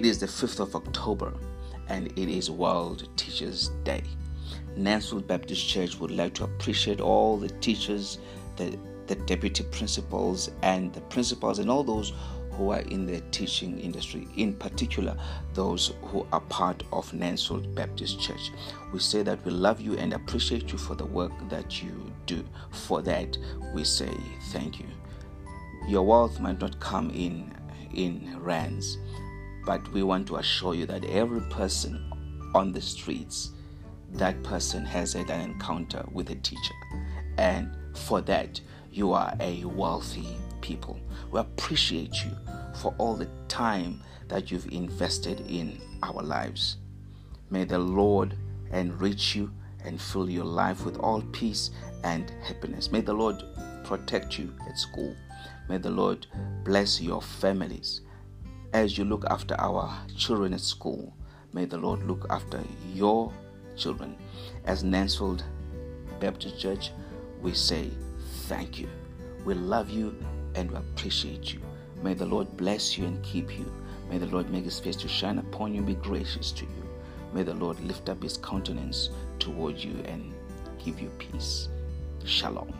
It is the 5th of October and it is World Teachers Day. Nansfield Baptist Church would like to appreciate all the teachers, the, the deputy principals, and the principals, and all those who are in the teaching industry, in particular those who are part of Nansfield Baptist Church. We say that we love you and appreciate you for the work that you do. For that, we say thank you. Your wealth might not come in in rands, but we want to assure you that every person on the streets, that person has had an encounter with a teacher. And for that, you are a wealthy people. We appreciate you for all the time that you've invested in our lives. May the Lord enrich you and fill your life with all peace and happiness. May the Lord protect you at school. May the Lord bless your families as you look after our children at school. May the Lord look after your children. As Nansfield Baptist Church, we say thank you. We love you and we appreciate you. May the Lord bless you and keep you. May the Lord make his face to shine upon you and be gracious to you. May the Lord lift up his countenance toward you and give you peace. Shalom.